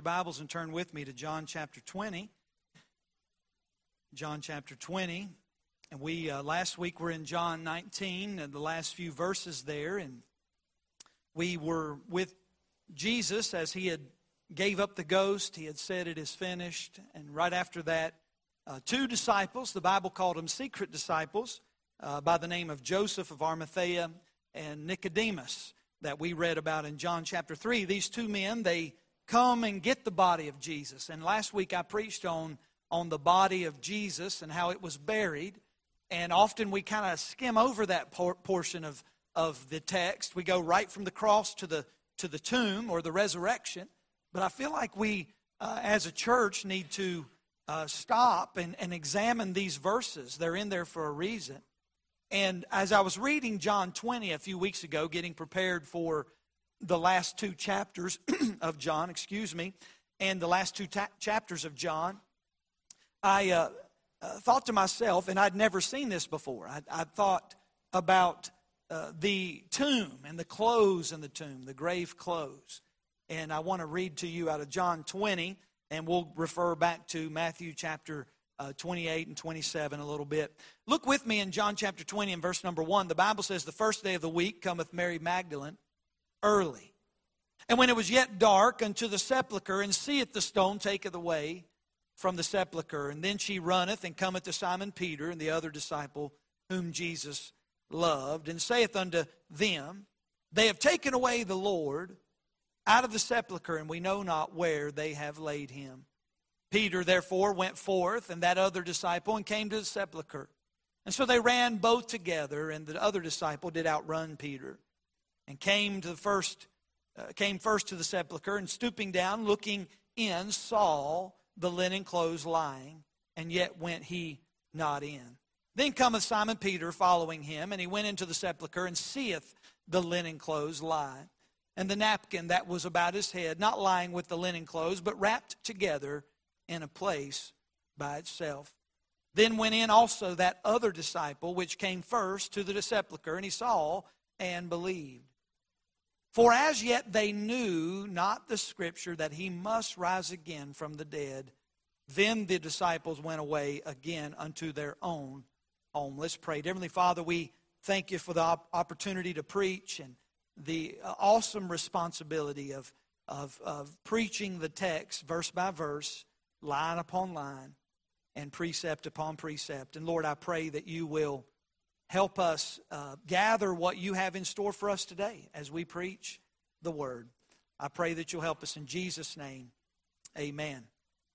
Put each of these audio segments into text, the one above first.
your Bibles and turn with me to John chapter 20. John chapter 20. And we, uh, last week, were in John 19, and the last few verses there. And we were with Jesus as he had gave up the ghost. He had said, It is finished. And right after that, uh, two disciples, the Bible called them secret disciples, uh, by the name of Joseph of Arimathea and Nicodemus, that we read about in John chapter 3. These two men, they come and get the body of Jesus. And last week I preached on, on the body of Jesus and how it was buried. And often we kind of skim over that por- portion of, of the text. We go right from the cross to the, to the tomb or the resurrection. But I feel like we, uh, as a church, need to uh, stop and, and examine these verses. They're in there for a reason. And as I was reading John 20 a few weeks ago, getting prepared for the last two chapters of John, excuse me, and the last two ta- chapters of John, I uh, uh, thought to myself, and I'd never seen this before, I, I thought about uh, the tomb and the clothes in the tomb, the grave clothes. And I want to read to you out of John 20, and we'll refer back to Matthew chapter uh, 28 and 27 a little bit. Look with me in John chapter 20 and verse number 1. The Bible says, The first day of the week cometh Mary Magdalene early. And when it was yet dark, unto the sepulchre, and seeth the stone taketh away from the sepulchre. And then she runneth and cometh to Simon Peter and the other disciple whom Jesus loved, and saith unto them, They have taken away the Lord out of the sepulchre, and we know not where they have laid him. Peter, therefore, went forth, and that other disciple, and came to the sepulchre. And so they ran both together, and the other disciple did outrun Peter and came to the first uh, came first to the sepulchre and stooping down looking in saw the linen clothes lying and yet went he not in. Then cometh simon peter following him and he went into the sepulchre and seeth the linen clothes lie and the napkin that was about his head not lying with the linen clothes but wrapped together in a place by itself. Then went in also that other disciple which came first to the sepulchre and he saw and believed for as yet they knew not the scripture that he must rise again from the dead. Then the disciples went away again unto their own home. Let's pray. Heavenly Father, we thank you for the opportunity to preach and the uh, awesome responsibility of, of, of preaching the text verse by verse, line upon line, and precept upon precept. And Lord, I pray that you will help us uh, gather what you have in store for us today as we preach the word. I pray that you'll help us in Jesus' name. Amen.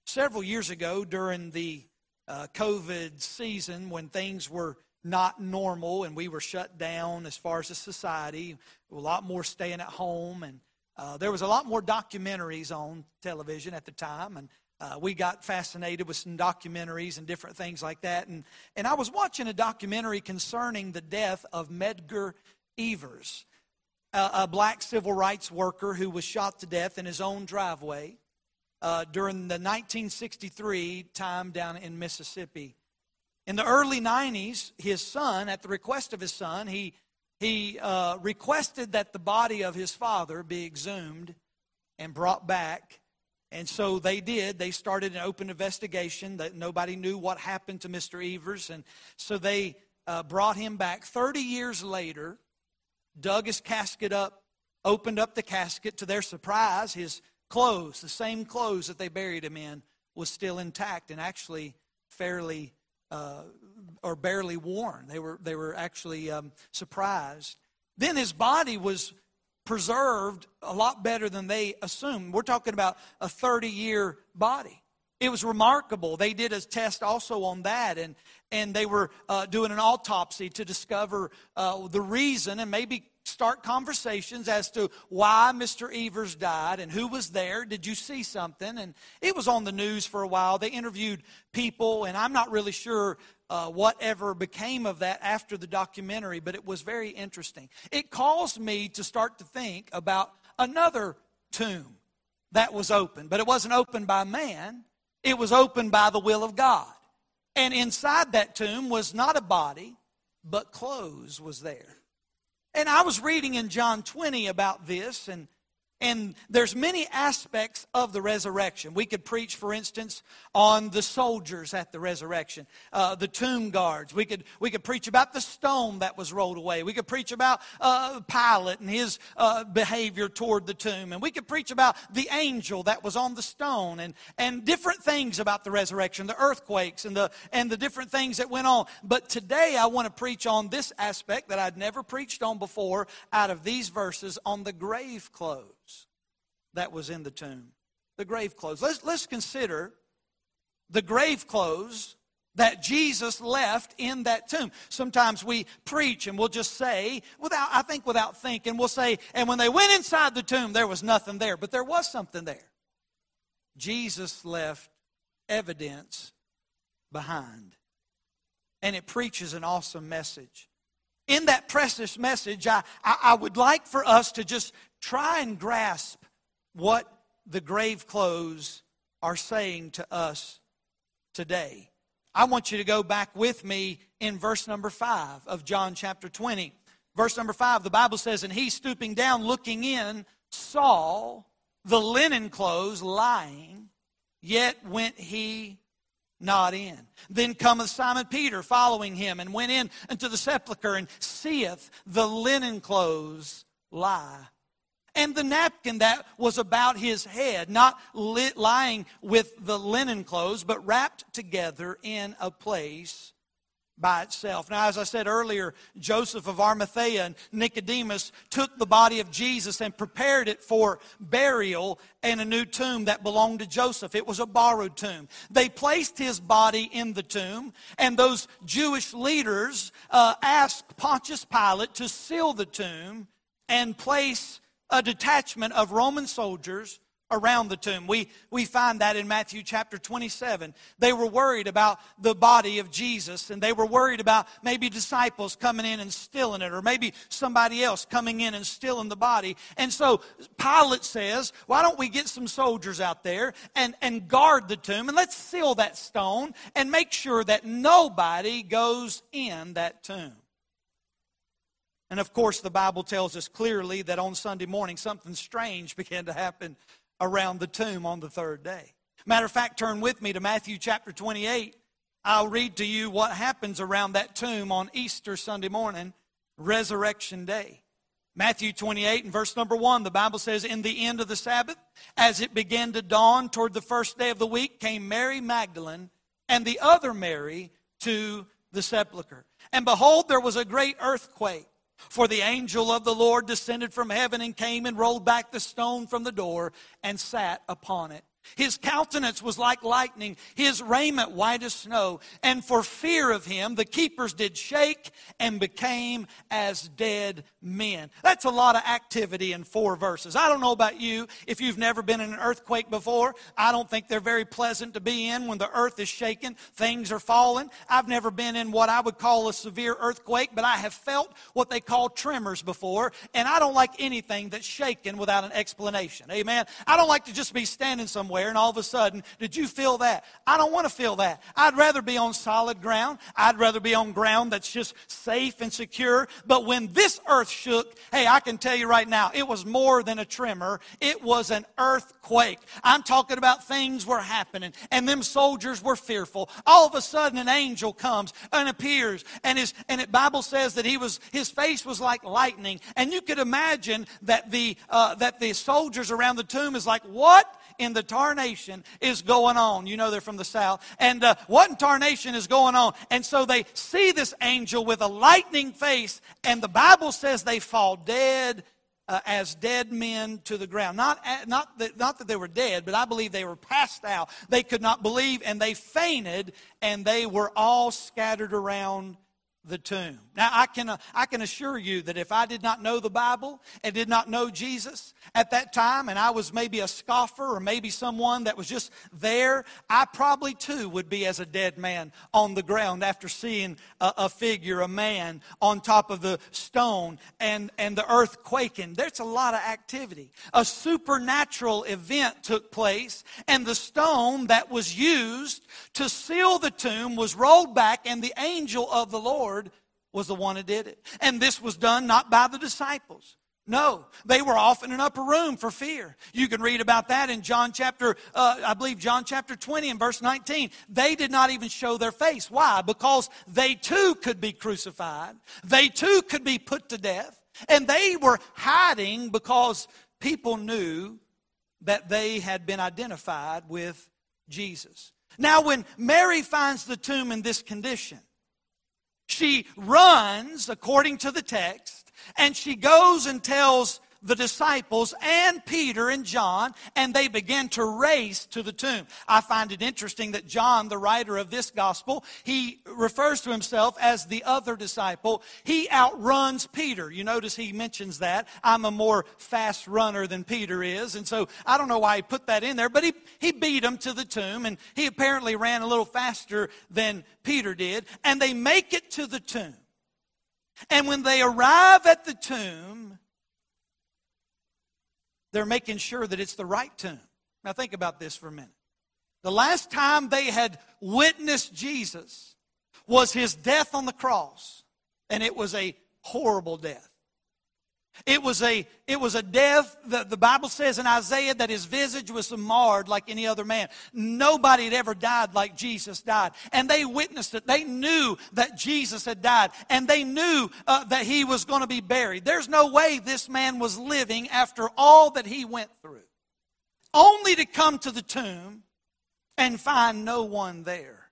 Several years ago, during the uh, COVID season, when things were not normal and we were shut down as far as a society, a lot more staying at home, and uh, there was a lot more documentaries on television at the time, and uh, we got fascinated with some documentaries and different things like that. And, and I was watching a documentary concerning the death of Medgar Evers, a, a black civil rights worker who was shot to death in his own driveway uh, during the 1963 time down in Mississippi. In the early 90s, his son, at the request of his son, he, he uh, requested that the body of his father be exhumed and brought back and so they did. They started an open investigation that nobody knew what happened to Mr. Evers. And so they uh, brought him back 30 years later, dug his casket up, opened up the casket. To their surprise, his clothes, the same clothes that they buried him in, was still intact and actually fairly uh, or barely worn. They were, they were actually um, surprised. Then his body was preserved a lot better than they assumed. We're talking about a 30 year body. It was remarkable. They did a test also on that, and, and they were uh, doing an autopsy to discover uh, the reason and maybe start conversations as to why Mr. Evers died and who was there. Did you see something? And it was on the news for a while. They interviewed people, and I'm not really sure uh, whatever became of that after the documentary, but it was very interesting. It caused me to start to think about another tomb that was open, but it wasn't opened by man, it was opened by the will of God. And inside that tomb was not a body, but clothes was there. And I was reading in John 20 about this, and And there's many aspects of the resurrection. We could preach, for instance, on the soldiers at the resurrection, uh, the tomb guards. We could, we could preach about the stone that was rolled away. We could preach about uh, Pilate and his uh, behavior toward the tomb. And we could preach about the angel that was on the stone and, and different things about the resurrection, the earthquakes and the, and the different things that went on. But today I want to preach on this aspect that I'd never preached on before out of these verses on the grave clothes that was in the tomb. The grave clothes. Let's, let's consider the grave clothes that Jesus left in that tomb. Sometimes we preach and we'll just say, without, I think without thinking, we'll say, and when they went inside the tomb, there was nothing there. But there was something there. Jesus left evidence behind. And it preaches an awesome message. In that precious message, I, I, I would like for us to just try and grasp what the grave clothes are saying to us today. I want you to go back with me in verse number 5 of John chapter 20. Verse number 5, the Bible says, And he stooping down, looking in, saw the linen clothes lying, yet went he not in. Then cometh Simon Peter following him, and went in unto the sepulchre, and seeth the linen clothes lie and the napkin that was about his head, not lit, lying with the linen clothes, but wrapped together in a place by itself. Now, as I said earlier, Joseph of Arimathea and Nicodemus took the body of Jesus and prepared it for burial in a new tomb that belonged to Joseph. It was a borrowed tomb. They placed his body in the tomb, and those Jewish leaders uh, asked Pontius Pilate to seal the tomb and place a detachment of Roman soldiers around the tomb. We, we find that in Matthew chapter 27. They were worried about the body of Jesus, and they were worried about maybe disciples coming in and stealing it, or maybe somebody else coming in and stealing the body. And so Pilate says, Why don't we get some soldiers out there and, and guard the tomb, and let's seal that stone and make sure that nobody goes in that tomb. And of course, the Bible tells us clearly that on Sunday morning, something strange began to happen around the tomb on the third day. Matter of fact, turn with me to Matthew chapter 28. I'll read to you what happens around that tomb on Easter Sunday morning, Resurrection Day. Matthew 28 and verse number 1, the Bible says, In the end of the Sabbath, as it began to dawn toward the first day of the week, came Mary Magdalene and the other Mary to the sepulchre. And behold, there was a great earthquake for the angel of the Lord descended from heaven and came and rolled back the stone from the door and sat upon it. His countenance was like lightning, his raiment white as snow. And for fear of him, the keepers did shake and became as dead men. That's a lot of activity in four verses. I don't know about you. If you've never been in an earthquake before, I don't think they're very pleasant to be in when the earth is shaking, things are falling. I've never been in what I would call a severe earthquake, but I have felt what they call tremors before. And I don't like anything that's shaken without an explanation. Amen. I don't like to just be standing somewhere somewhere and all of a sudden, did you feel that? I don't want to feel that. I'd rather be on solid ground. I'd rather be on ground that's just safe and secure. But when this earth shook, hey, I can tell you right now, it was more than a tremor. It was an earthquake. I'm talking about things were happening and them soldiers were fearful. All of a sudden, an angel comes and appears and his, and it Bible says that he was, his face was like lightning. And you could imagine that the, uh, that the soldiers around the tomb is like, what? In the tarnation is going on. You know they're from the south. And uh, what in tarnation is going on? And so they see this angel with a lightning face, and the Bible says they fall dead uh, as dead men to the ground. Not, not, that, not that they were dead, but I believe they were passed out. They could not believe, and they fainted, and they were all scattered around the tomb. Now, I can, uh, I can assure you that if I did not know the Bible and did not know Jesus at that time, and I was maybe a scoffer or maybe someone that was just there, I probably too would be as a dead man on the ground after seeing a, a figure, a man on top of the stone and, and the earth quaking. There's a lot of activity. A supernatural event took place, and the stone that was used to seal the tomb was rolled back, and the angel of the Lord was the one who did it. And this was done not by the disciples. No, they were off in an upper room for fear. You can read about that in John chapter, uh, I believe John chapter 20 and verse 19. They did not even show their face. Why? Because they too could be crucified. They too could be put to death. And they were hiding because people knew that they had been identified with Jesus. Now, when Mary finds the tomb in this condition, she runs, according to the text, and she goes and tells the disciples and Peter and John, and they begin to race to the tomb. I find it interesting that John, the writer of this gospel, he refers to himself as the other disciple. He outruns Peter. You notice he mentions that. I'm a more fast runner than Peter is, and so I don't know why he put that in there, but he, he beat him to the tomb, and he apparently ran a little faster than Peter did, and they make it to the tomb. And when they arrive at the tomb, they're making sure that it's the right tomb. Now, think about this for a minute. The last time they had witnessed Jesus was his death on the cross, and it was a horrible death. It was a, it was a death, that the Bible says in Isaiah that his visage was marred like any other man. Nobody had ever died like Jesus died. And they witnessed it. They knew that Jesus had died. And they knew uh, that he was going to be buried. There's no way this man was living after all that he went through. Only to come to the tomb and find no one there.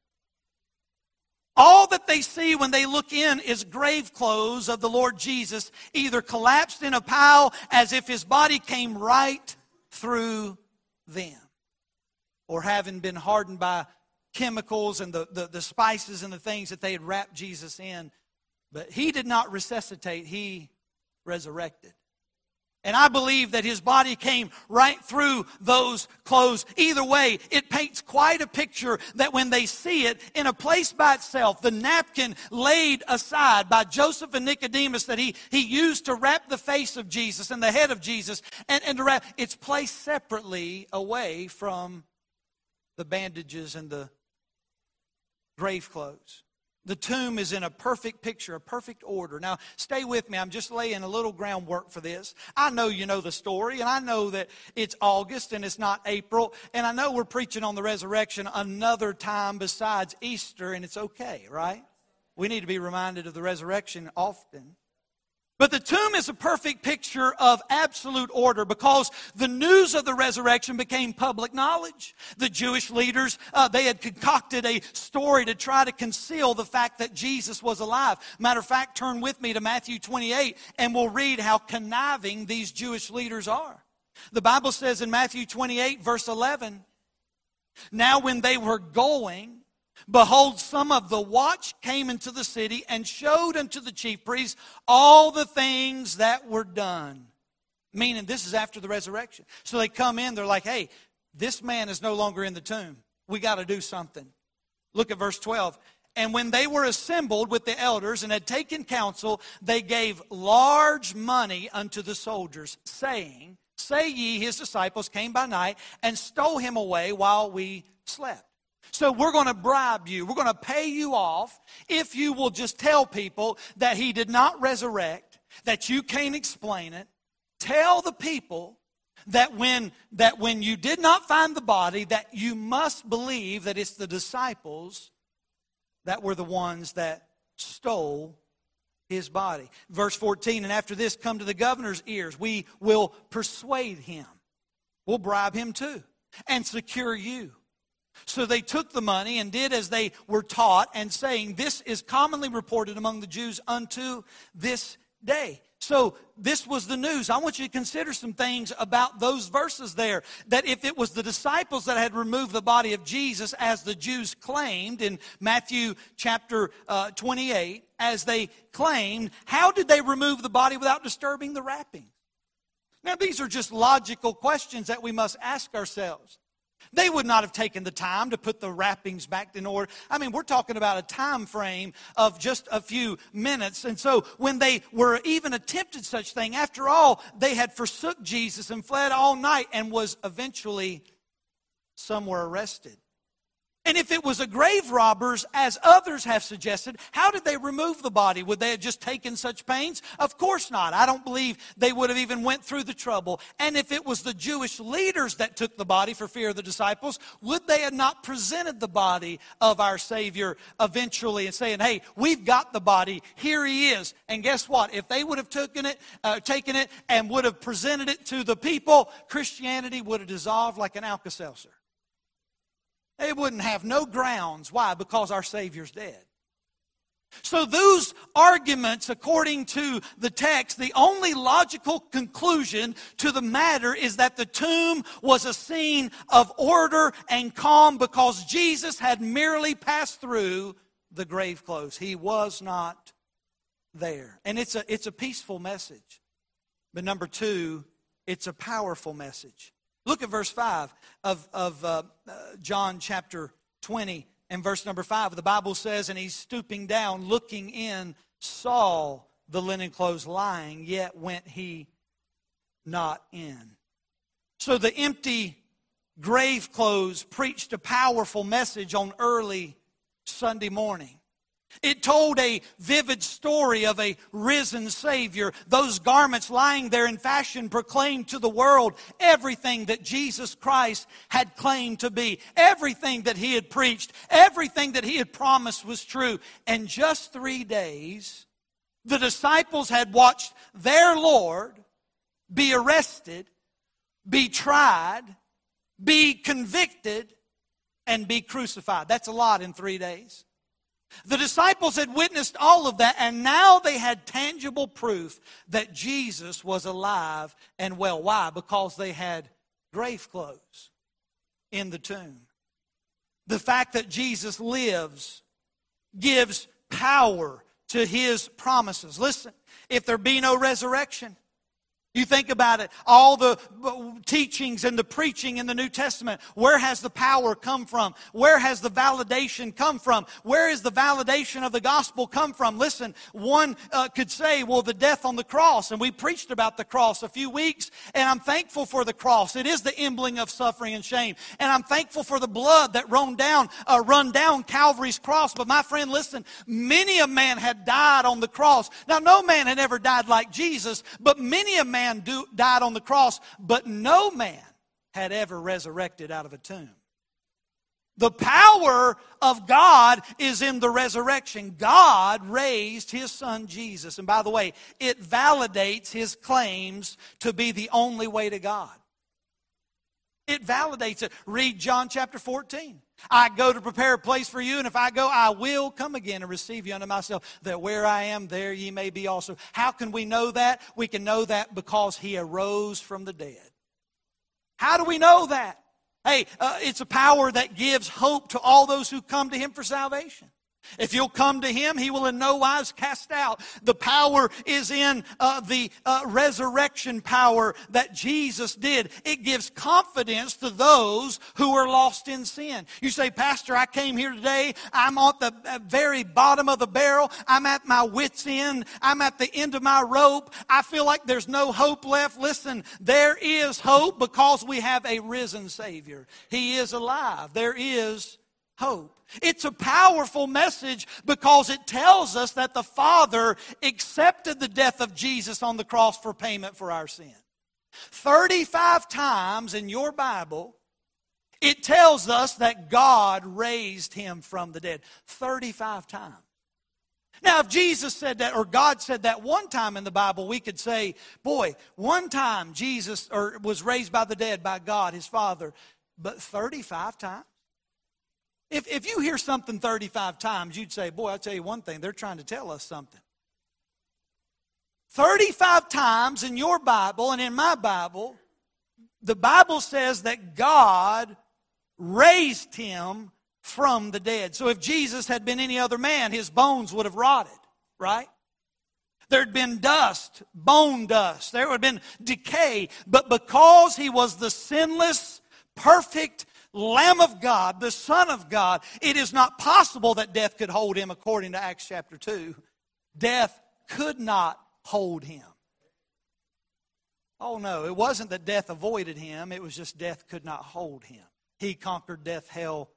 All that they see when they look in is grave clothes of the Lord Jesus, either collapsed in a pile as if his body came right through them, or having been hardened by chemicals and the, the, the spices and the things that they had wrapped Jesus in. But he did not resuscitate, he resurrected. And I believe that his body came right through those clothes. Either way, it paints quite a picture that when they see it in a place by itself, the napkin laid aside by Joseph and Nicodemus that he, he used to wrap the face of Jesus and the head of Jesus, and, and to wrap, it's placed separately away from the bandages and the grave clothes. The tomb is in a perfect picture, a perfect order. Now, stay with me. I'm just laying a little groundwork for this. I know you know the story, and I know that it's August and it's not April, and I know we're preaching on the resurrection another time besides Easter, and it's okay, right? We need to be reminded of the resurrection often. But the tomb is a perfect picture of absolute order because the news of the resurrection became public knowledge. The Jewish leaders, uh, they had concocted a story to try to conceal the fact that Jesus was alive. Matter of fact, turn with me to Matthew 28 and we'll read how conniving these Jewish leaders are. The Bible says in Matthew 28, verse 11, Now when they were going, Behold, some of the watch came into the city and showed unto the chief priests all the things that were done. Meaning, this is after the resurrection. So they come in, they're like, hey, this man is no longer in the tomb. We got to do something. Look at verse 12. And when they were assembled with the elders and had taken counsel, they gave large money unto the soldiers, saying, Say ye, his disciples came by night and stole him away while we slept. So we're going to bribe you. We're going to pay you off if you will just tell people that he did not resurrect, that you can't explain it. Tell the people that when that when you did not find the body that you must believe that it's the disciples that were the ones that stole his body. Verse 14, and after this come to the governor's ears. We will persuade him. We'll bribe him too and secure you. So they took the money and did as they were taught, and saying, This is commonly reported among the Jews unto this day. So this was the news. I want you to consider some things about those verses there. That if it was the disciples that had removed the body of Jesus, as the Jews claimed in Matthew chapter uh, 28, as they claimed, how did they remove the body without disturbing the wrapping? Now, these are just logical questions that we must ask ourselves. They would not have taken the time to put the wrappings back in order. I mean, we're talking about a time frame of just a few minutes. And so when they were even attempted such thing, after all, they had forsook Jesus and fled all night and was eventually somewhere arrested. And if it was a grave robbers, as others have suggested, how did they remove the body? Would they have just taken such pains? Of course not. I don't believe they would have even went through the trouble. And if it was the Jewish leaders that took the body for fear of the disciples, would they have not presented the body of our Savior eventually and saying, "Hey, we've got the body. Here he is." And guess what? If they would have taken it, uh, taken it, and would have presented it to the people, Christianity would have dissolved like an Alka-Seltzer. They wouldn't have no grounds. Why? Because our Savior's dead. So, those arguments, according to the text, the only logical conclusion to the matter is that the tomb was a scene of order and calm because Jesus had merely passed through the grave clothes. He was not there. And it's a, it's a peaceful message. But number two, it's a powerful message. Look at verse 5 of, of uh, uh, John chapter 20 and verse number 5. The Bible says, And he's stooping down, looking in, saw the linen clothes lying, yet went he not in. So the empty grave clothes preached a powerful message on early Sunday morning. It told a vivid story of a risen Savior. Those garments lying there in fashion proclaimed to the world everything that Jesus Christ had claimed to be. Everything that he had preached, everything that he had promised was true. And just three days, the disciples had watched their Lord be arrested, be tried, be convicted, and be crucified. That's a lot in three days. The disciples had witnessed all of that, and now they had tangible proof that Jesus was alive and well. Why? Because they had grave clothes in the tomb. The fact that Jesus lives gives power to his promises. Listen, if there be no resurrection, you think about it, all the teachings and the preaching in the New Testament, where has the power come from? Where has the validation come from? Where is the validation of the gospel come from? Listen, one uh, could say, well, the death on the cross, and we preached about the cross a few weeks, and I'm thankful for the cross. It is the emblem of suffering and shame. And I'm thankful for the blood that run down, uh, run down Calvary's cross. But my friend, listen, many a man had died on the cross. Now, no man had ever died like Jesus, but many a man man do, died on the cross, but no man had ever resurrected out of a tomb. The power of God is in the resurrection. God raised his son Jesus. And by the way, it validates his claims to be the only way to God. It validates it. Read John chapter 14. I go to prepare a place for you, and if I go, I will come again and receive you unto myself, that where I am, there ye may be also. How can we know that? We can know that because he arose from the dead. How do we know that? Hey, uh, it's a power that gives hope to all those who come to him for salvation. If you'll come to him, he will in no wise cast out. The power is in uh, the uh, resurrection power that Jesus did. It gives confidence to those who are lost in sin. You say, Pastor, I came here today. I'm at the uh, very bottom of the barrel. I'm at my wits' end. I'm at the end of my rope. I feel like there's no hope left. Listen, there is hope because we have a risen Savior. He is alive. There is hope. It's a powerful message because it tells us that the Father accepted the death of Jesus on the cross for payment for our sin. 35 times in your Bible, it tells us that God raised him from the dead. 35 times. Now, if Jesus said that or God said that one time in the Bible, we could say, boy, one time Jesus or was raised by the dead by God, his Father, but 35 times? If, if you hear something 35 times, you'd say, Boy, I'll tell you one thing, they're trying to tell us something. 35 times in your Bible and in my Bible, the Bible says that God raised him from the dead. So if Jesus had been any other man, his bones would have rotted, right? There'd been dust, bone dust. There would have been decay. But because he was the sinless, perfect, Lamb of God, the Son of God, it is not possible that death could hold him according to Acts chapter 2. Death could not hold him. Oh no, it wasn't that death avoided him, it was just death could not hold him. He conquered death, hell,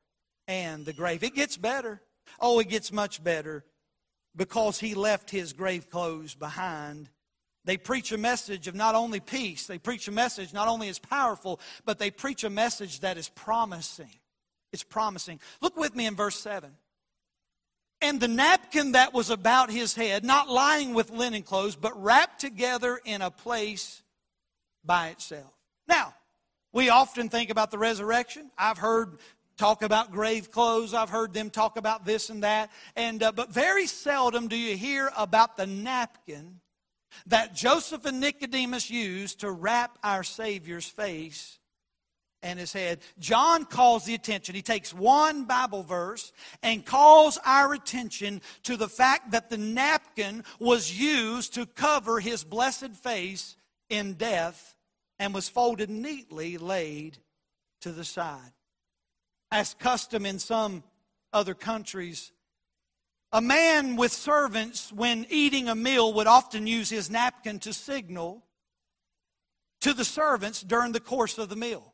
and the grave. It gets better. Oh, it gets much better because he left his grave clothes behind. They preach a message of not only peace, they preach a message not only is powerful, but they preach a message that is promising. It's promising. Look with me in verse 7. And the napkin that was about his head, not lying with linen clothes, but wrapped together in a place by itself. Now, we often think about the resurrection. I've heard talk about grave clothes. I've heard them talk about this and that. And, uh, but very seldom do you hear about the napkin that Joseph and Nicodemus used to wrap our Savior's face and his head. John calls the attention. He takes one Bible verse and calls our attention to the fact that the napkin was used to cover his blessed face in death and was folded neatly laid to the side. As custom in some other countries, a man with servants, when eating a meal, would often use his napkin to signal to the servants during the course of the meal.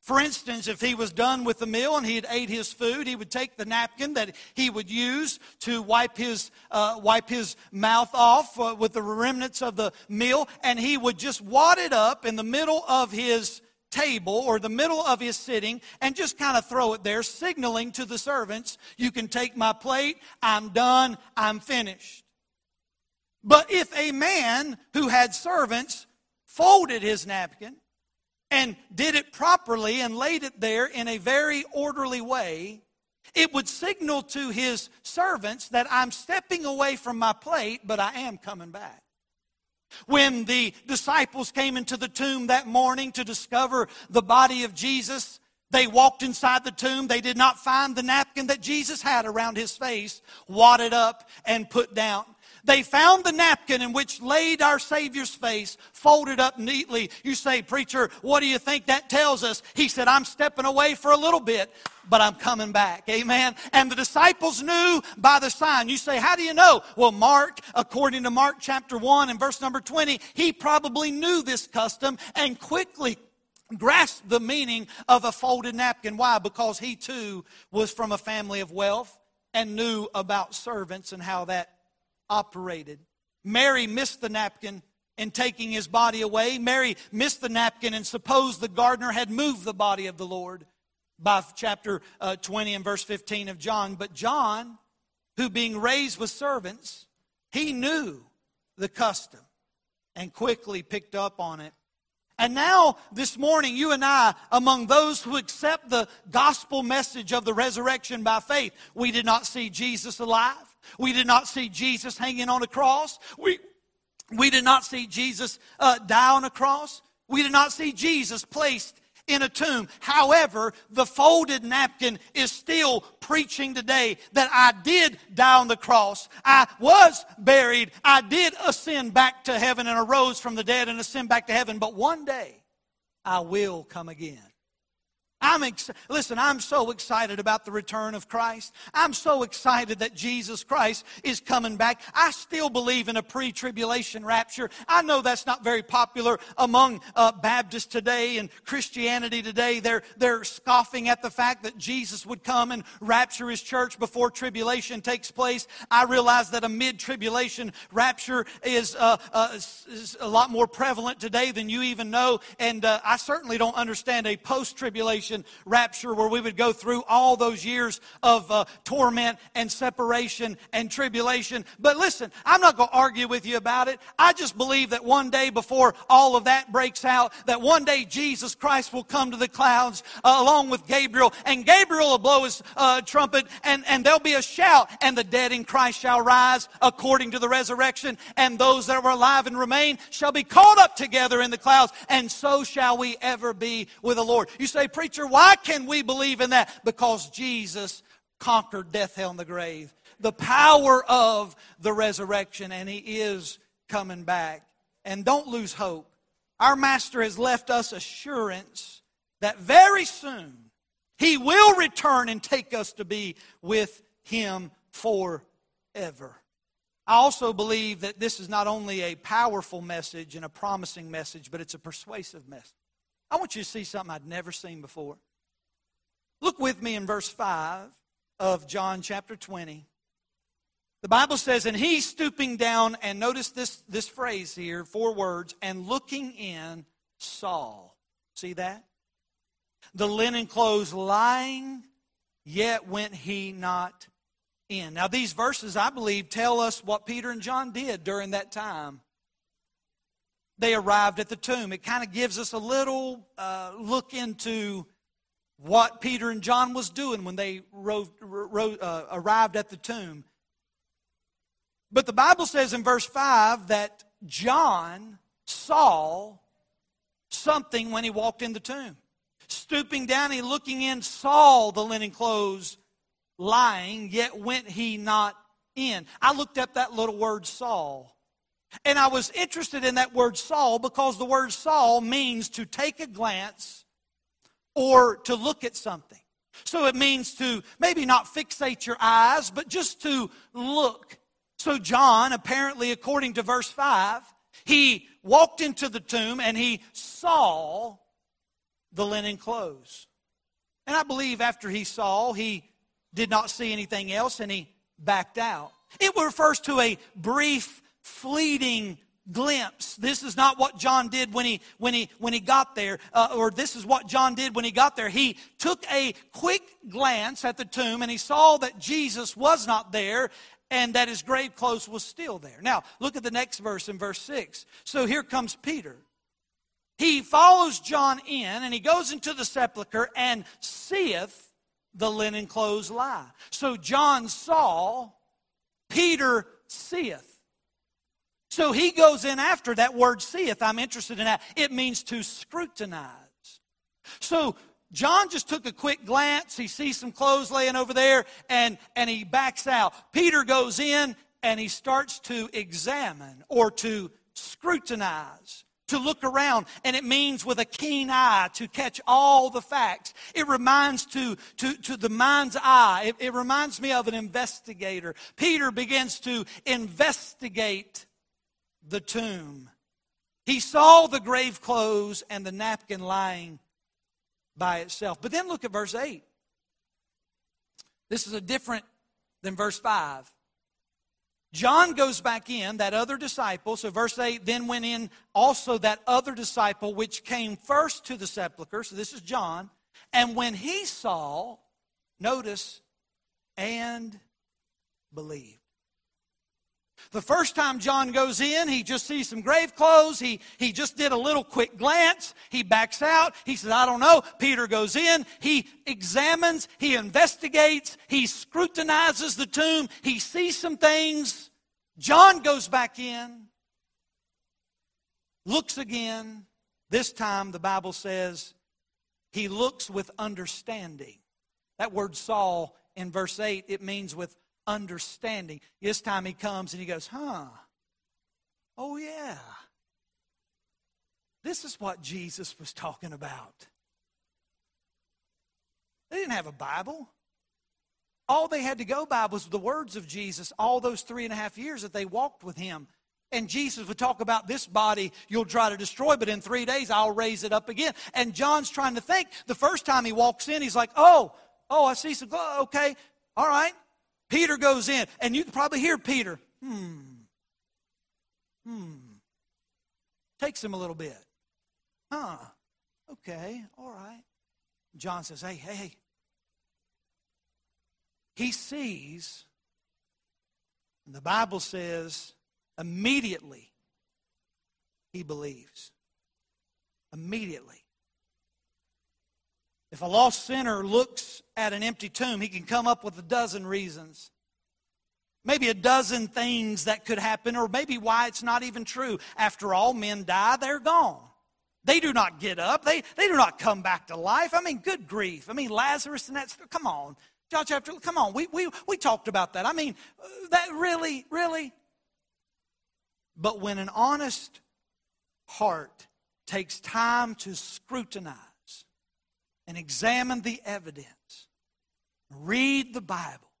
For instance, if he was done with the meal and he had ate his food, he would take the napkin that he would use to wipe his, uh, wipe his mouth off uh, with the remnants of the meal, and he would just wad it up in the middle of his table or the middle of his sitting and just kind of throw it there, signaling to the servants, You can take my plate, I'm done, I'm finished. But if a man who had servants folded his napkin, and did it properly and laid it there in a very orderly way, it would signal to his servants that I'm stepping away from my plate, but I am coming back. When the disciples came into the tomb that morning to discover the body of Jesus, they walked inside the tomb. They did not find the napkin that Jesus had around his face, wadded up and put down. They found the napkin in which laid our Savior's face, folded up neatly. You say, Preacher, what do you think that tells us? He said, I'm stepping away for a little bit, but I'm coming back. Amen. And the disciples knew by the sign. You say, How do you know? Well, Mark, according to Mark chapter 1 and verse number 20, he probably knew this custom and quickly grasped the meaning of a folded napkin. Why? Because he too was from a family of wealth and knew about servants and how that operated. Mary missed the napkin in taking his body away. Mary missed the napkin and supposed the gardener had moved the body of the Lord by chapter uh, 20 and verse 15 of John. But John, who being raised with servants, he knew the custom and quickly picked up on it. And now, this morning, you and I, among those who accept the gospel message of the resurrection by faith, we did not see Jesus alive. We did not see Jesus hanging on a cross. We, we did not see Jesus uh, die on a cross. We did not see Jesus placed in a tomb. However, the folded napkin is still preaching today that I did die on the cross. I was buried. I did ascend back to heaven and arose from the dead and ascend back to heaven. But one day I will come again. I'm ex- listen, I'm so excited about the return of Christ. I'm so excited that Jesus Christ is coming back. I still believe in a pre tribulation rapture. I know that's not very popular among uh, Baptists today and Christianity today. They're, they're scoffing at the fact that Jesus would come and rapture his church before tribulation takes place. I realize that a mid tribulation rapture is, uh, uh, is, a lot more prevalent today than you even know. And uh, I certainly don't understand a post tribulation rapture where we would go through all those years of uh, torment and separation and tribulation. But listen, I'm not going to argue with you about it. I just believe that one day before all of that breaks out, that one day Jesus Christ will come to the clouds uh, along with Gabriel, and Gabriel will blow his uh, trumpet, and, and there'll be a shout, and the dead in Christ shall rise according to the resurrection, and those that are alive and remain shall be caught up together in the clouds, and so shall we ever be with the Lord. You say, Preacher, Preacher, why can we believe in that? Because Jesus conquered death, hell, and the grave. The power of the resurrection, and He is coming back. And don't lose hope. Our Master has left us assurance that very soon He will return and take us to be with Him forever. I also believe that this is not only a powerful message and a promising message, but it's a persuasive message. I want you to see something I'd never seen before. Look with me in verse 5 of John chapter 20. The Bible says, and he stooping down, and notice this, this phrase here, four words, and looking in, saw. See that? The linen clothes lying, yet went he not in. Now, these verses, I believe, tell us what Peter and John did during that time. They arrived at the tomb. It kind of gives us a little uh, look into what Peter and John was doing when they uh, arrived at the tomb. But the Bible says in verse 5 that John saw something when he walked in the tomb. Stooping down, he looking in, saw the linen clothes lying, yet went he not in. I looked up that little word saw. And I was interested in that word saw because the word saw means to take a glance or to look at something. So it means to maybe not fixate your eyes, but just to look. So John, apparently, according to verse 5, he walked into the tomb and he saw the linen clothes. And I believe after he saw, he did not see anything else and he backed out. It refers to a brief, fleeting glimpse. This is not what John did when he when he when he got there, uh, or this is what John did when he got there. He took a quick glance at the tomb and he saw that Jesus was not there. And that his grave clothes was still there. Now, look at the next verse in verse 6. So here comes Peter. He follows John in, and he goes into the sepulchre and seeth the linen clothes lie. So John saw, Peter seeth. So he goes in after that word seeth. I'm interested in that. It means to scrutinize. So John just took a quick glance. He sees some clothes laying over there and, and he backs out. Peter goes in and he starts to examine or to scrutinize, to look around. And it means with a keen eye to catch all the facts. It reminds to, to, to the mind's eye. It, it reminds me of an investigator. Peter begins to investigate the tomb. He saw the grave clothes and the napkin lying by itself. But then look at verse 8. This is a different than verse 5. John goes back in, that other disciple. So, verse 8, then went in also that other disciple which came first to the sepulchre. So, this is John. And when he saw, notice, and believed. The first time John goes in, he just sees some grave clothes. He, he just did a little quick glance. He backs out. He says, I don't know. Peter goes in. He examines. He investigates. He scrutinizes the tomb. He sees some things. John goes back in, looks again. This time, the Bible says, he looks with understanding. That word saw in verse 8, it means with understanding. This time he comes and he goes, huh, oh yeah. This is what Jesus was talking about. They didn't have a Bible. All they had to go by was the words of Jesus all those three and a half years that they walked with him. And Jesus would talk about this body you'll try to destroy, but in three days I'll raise it up again. And John's trying to think. The first time he walks in, he's like, oh, oh, I see some, okay, all right. Peter goes in, and you can probably hear Peter, hmm, hmm. Takes him a little bit. Huh, okay, all right. John says, hey, hey, hey. He sees, and the Bible says, immediately he believes. Immediately. If a lost sinner looks at an empty tomb, he can come up with a dozen reasons. Maybe a dozen things that could happen, or maybe why it's not even true. After all, men die, they're gone. They do not get up. They, they do not come back to life. I mean, good grief. I mean, Lazarus and that's, come on. John chapter, come on. We, we, we talked about that. I mean, that really, really. But when an honest heart takes time to scrutinize, and examine the evidence, read the Bible,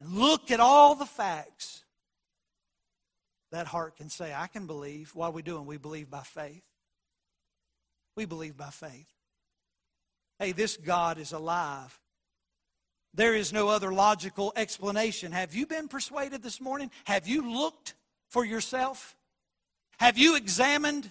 and look at all the facts, that heart can say, I can believe. What are we doing? We believe by faith. We believe by faith. hey, this God is alive. There is no other logical explanation. Have you been persuaded this morning? Have you looked for yourself? Have you examined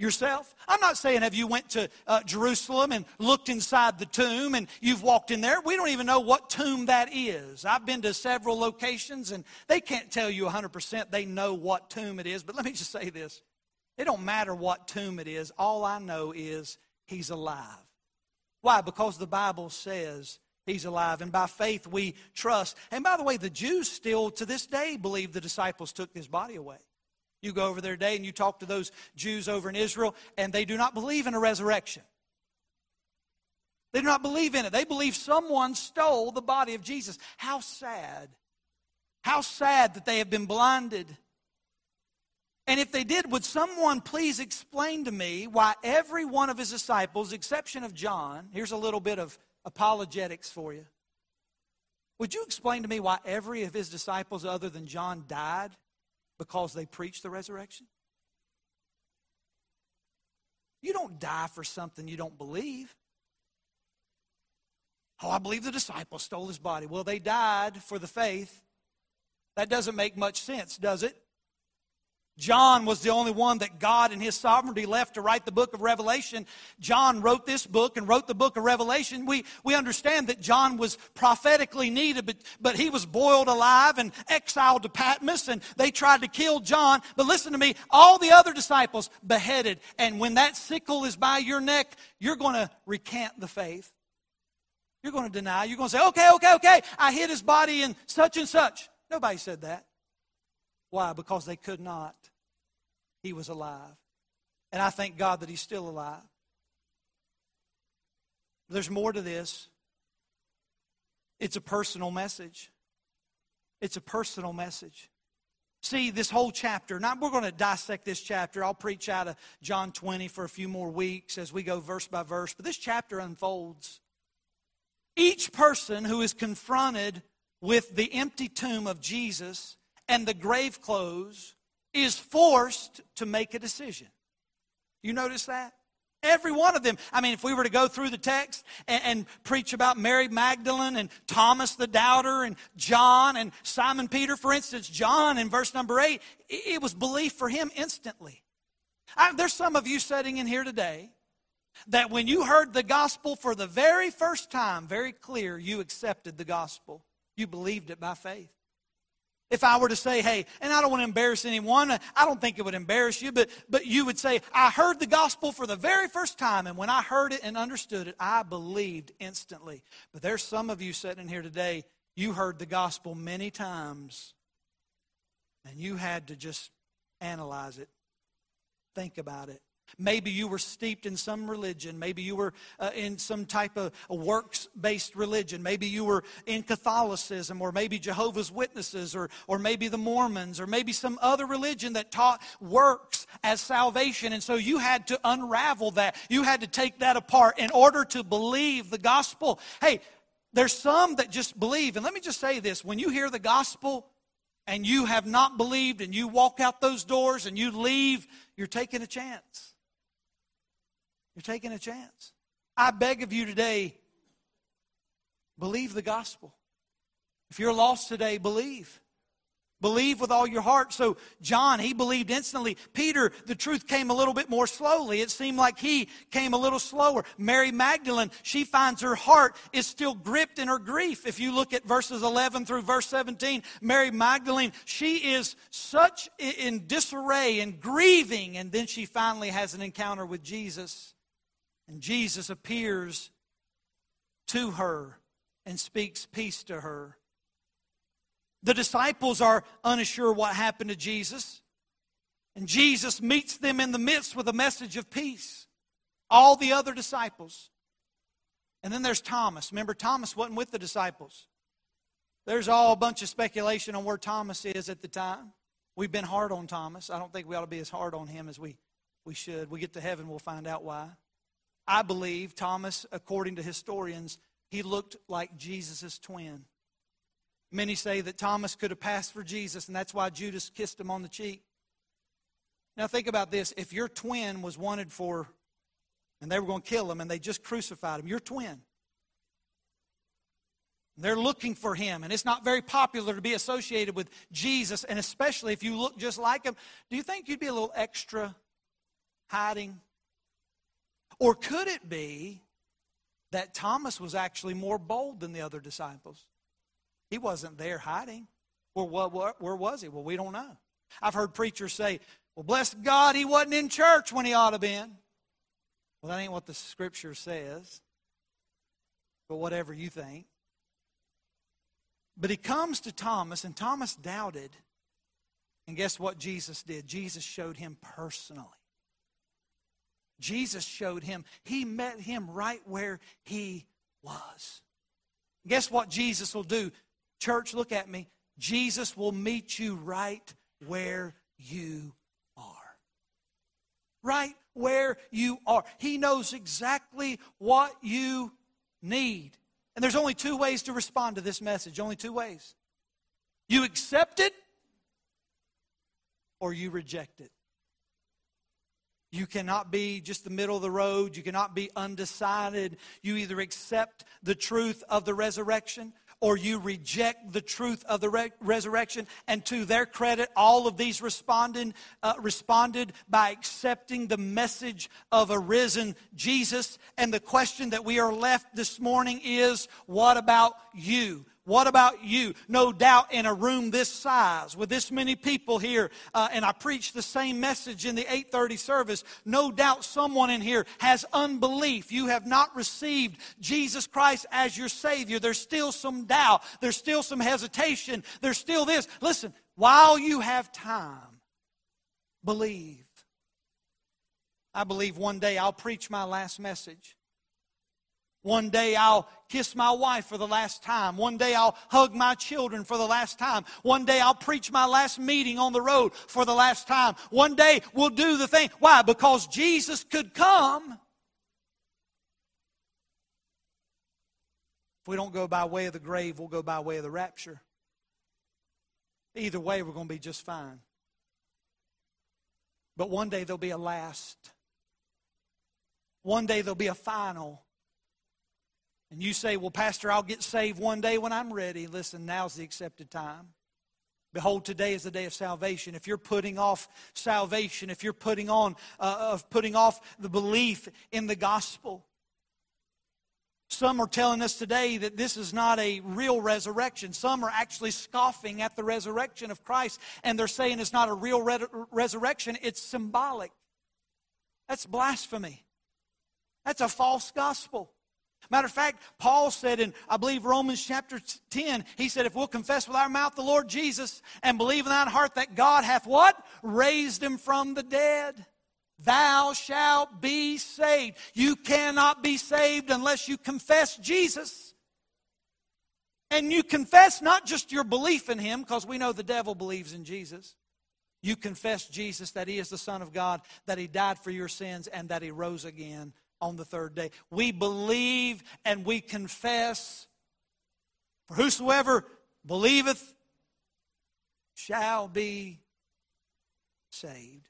yourself? I'm not saying have you went to uh, Jerusalem and looked inside the tomb and you've walked in there. We don't even know what tomb that is. I've been to several locations and they can't tell you 100% they know what tomb it is. But let me just say this. It don't matter what tomb it is. All I know is he's alive. Why? Because the Bible says he's alive. And by faith we trust. And by the way, the Jews still to this day believe the disciples took his body away. You go over there today and you talk to those Jews over in Israel, and they do not believe in a resurrection. They do not believe in it. They believe someone stole the body of Jesus. How sad. How sad that they have been blinded. And if they did, would someone please explain to me why every one of his disciples, exception of John, here's a little bit of apologetics for you. Would you explain to me why every of his disciples other than John died because they preached the resurrection? You don't die for something you don't believe. Oh, I believe the disciples stole his body. Well, they died for the faith. That doesn't make much sense, does it? John was the only one that God in his sovereignty left to write the book of Revelation. John wrote this book and wrote the book of Revelation. We, we understand that John was prophetically needed, but, but he was boiled alive and exiled to Patmos, and they tried to kill John. But listen to me, all the other disciples beheaded. And when that sickle is by your neck, you're going to recant the faith. You're going to deny. You're going to say, okay, okay, okay, I hid his body in such and such. Nobody said that. Why? Because they could not he was alive. And I thank God that he's still alive. There's more to this. It's a personal message. It's a personal message. See, this whole chapter, now we're going to dissect this chapter. I'll preach out of John 20 for a few more weeks as we go verse by verse. But this chapter unfolds. Each person who is confronted with the empty tomb of Jesus and the grave clothes is forced to make a decision. You notice that? Every one of them. I mean, if we were to go through the text and, and, preach about Mary Magdalene and Thomas the doubter and John and Simon Peter, for instance, John in verse number eight, it, it was belief for him instantly. I, there's some of you sitting in here today that when you heard the gospel for the very first time, very clear, you accepted the gospel. You believed it by faith. If I were to say, hey, and I don't want to embarrass anyone, I don't think it would embarrass you, but, but you would say, I heard the gospel for the very first time, and when I heard it and understood it, I believed instantly. But there's some of you sitting in here today, you heard the gospel many times, and you had to just analyze it, think about it, Maybe you were steeped in some religion. Maybe you were uh, in some type of works based religion. Maybe you were in Catholicism or maybe Jehovah's Witnesses or, or maybe the Mormons or maybe some other religion that taught works as salvation. And so you had to unravel that. You had to take that apart in order to believe the gospel. Hey, there's some that just believe. And let me just say this when you hear the gospel, and you have not believed and you walk out those doors and you leave, you're taking a chance. You're taking a chance. I beg of you today, believe the gospel. If you're lost today, believe. Believe with all your heart. So, John, he believed instantly. Peter, the truth came a little bit more slowly. It seemed like he came a little slower. Mary Magdalene, she finds her heart is still gripped in her grief. If you look at verses 11 through verse 17, Mary Magdalene, she is such in disarray and grieving, and then she finally has an encounter with Jesus. And Jesus appears to her and speaks peace to her. The disciples are unsure what happened to Jesus. And Jesus meets them in the midst with a message of peace. All the other disciples. And then there's Thomas. Remember, Thomas wasn't with the disciples. There's all a bunch of speculation on where Thomas is at the time. We've been hard on Thomas. I don't think we ought to be as hard on him as we, we should. We get to heaven, we'll find out why. I believe Thomas, according to historians, he looked like Jesus' twin. Many say that Thomas could have passed for Jesus, and that's why Judas kissed him on the cheek. Now, think about this. If your twin was wanted for And they were going to kill him, and they just crucified him. Your twin. They're looking for him, and it's not very popular to be associated with Jesus, and especially if you look just like him. Do you think you'd be a little extra hiding? Or could it be that Thomas was actually more bold than the other disciples? He wasn't there hiding. Well, what, where was he? Well, we don't know. I've heard preachers say, well, bless God, he wasn't in church when he ought to have been. Well, that ain't what the scripture says. But whatever you think. But he comes to Thomas, and Thomas doubted. And guess what Jesus did? Jesus showed him personally. Jesus showed him. He met him right where he was. Guess what Jesus will do? Church, look at me. Jesus will meet you right where you are. Right where you are. He knows exactly what you need. And there's only two ways to respond to this message, only two ways. You accept it or you reject it. You cannot be just the middle of the road. You cannot be undecided. You either accept the truth of the resurrection or you reject the truth of the re- resurrection. And to their credit, all of these responded, uh, responded by accepting the message of a risen Jesus. And the question that we are left this morning is what about you? What about you? No doubt in a room this size with this many people here, uh, and I preach the same message in the 8:30 service. No doubt someone in here has unbelief. You have not received Jesus Christ as your Savior. There's still some doubt. There's still some hesitation. There's still this. Listen, while you have time, believe. I believe one day I'll preach my last message. One day I'll kiss my wife for the last time. One day I'll hug my children for the last time. One day I'll preach my last meeting on the road for the last time. One day we'll do the thing. Why? Because Jesus could come. If we don't go by way of the grave, we'll go by way of the rapture. Either way, we're going to be just fine. But one day there'll be a last. One day there'll be a final. And you say, Well, Pastor, I'll get saved one day when I'm ready. Listen, now's the accepted time. Behold, today is the day of salvation. If you're putting off salvation, if you're putting on uh, of putting off the belief in the gospel, some are telling us today that this is not a real resurrection. Some are actually scoffing at the resurrection of Christ, and they're saying it's not a real re- resurrection, it's symbolic. That's blasphemy. That's a false gospel. Matter of fact, Paul said in, I believe, Romans chapter 10, he said, if we'll confess with our mouth the Lord Jesus and believe in thine heart that God hath what? Raised him from the dead. Thou shalt be saved. You cannot be saved unless you confess Jesus. And you confess not just your belief in him, because we know the devil believes in Jesus. You confess Jesus, that he is the Son of God, that he died for your sins, and that he rose again on the third day. We believe and we confess. For whosoever believeth shall be saved.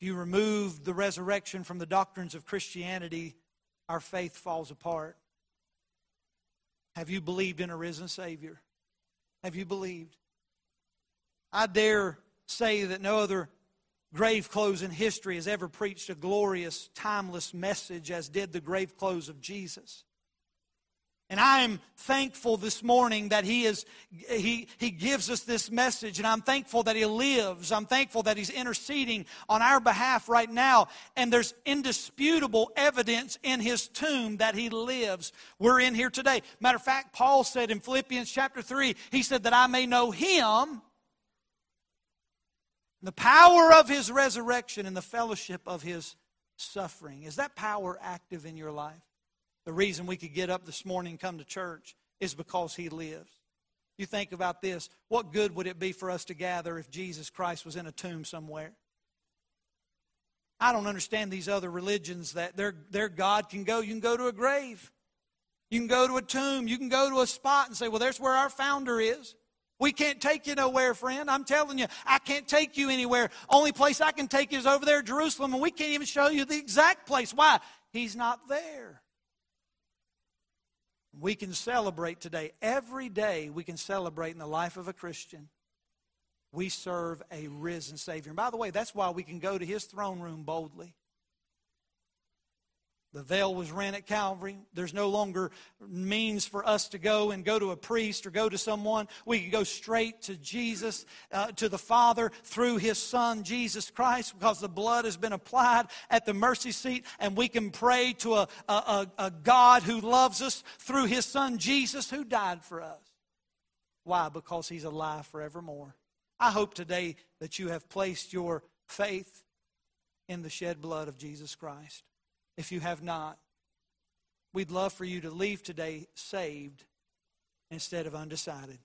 If you remove the resurrection from the doctrines of Christianity, our faith falls apart. Have you believed in a risen Savior? Have you believed? I dare say that no other grave clothes in history has ever preached a glorious, timeless message as did the grave clothes of Jesus. And I am thankful this morning that he, is, he, he gives us this message, and I'm thankful that He lives. I'm thankful that He's interceding on our behalf right now. And there's indisputable evidence in His tomb that He lives. We're in here today. Matter of fact, Paul said in Philippians chapter 3, he said that I may know Him the power of his resurrection and the fellowship of his suffering. Is that power active in your life? The reason we could get up this morning and come to church is because he lives. You think about this what good would it be for us to gather if Jesus Christ was in a tomb somewhere? I don't understand these other religions that their, their God can go. You can go to a grave, you can go to a tomb, you can go to a spot and say, Well, there's where our founder is. We can't take you nowhere, friend. I'm telling you, I can't take you anywhere. Only place I can take you is over there, Jerusalem, and we can't even show you the exact place. Why? He's not there. We can celebrate today. Every day we can celebrate in the life of a Christian. We serve a risen Savior. And by the way, that's why we can go to his throne room boldly. The veil was rent at Calvary. There's no longer means for us to go and go to a priest or go to someone. We can go straight to Jesus, uh, to the Father through His Son, Jesus Christ, because the blood has been applied at the mercy seat, and we can pray to a, a, a God who loves us through His Son, Jesus, who died for us. Why? Because He's alive forevermore. I hope today that you have placed your faith in the shed blood of Jesus Christ if you have not. We'd love for you to leave today saved instead of undecided.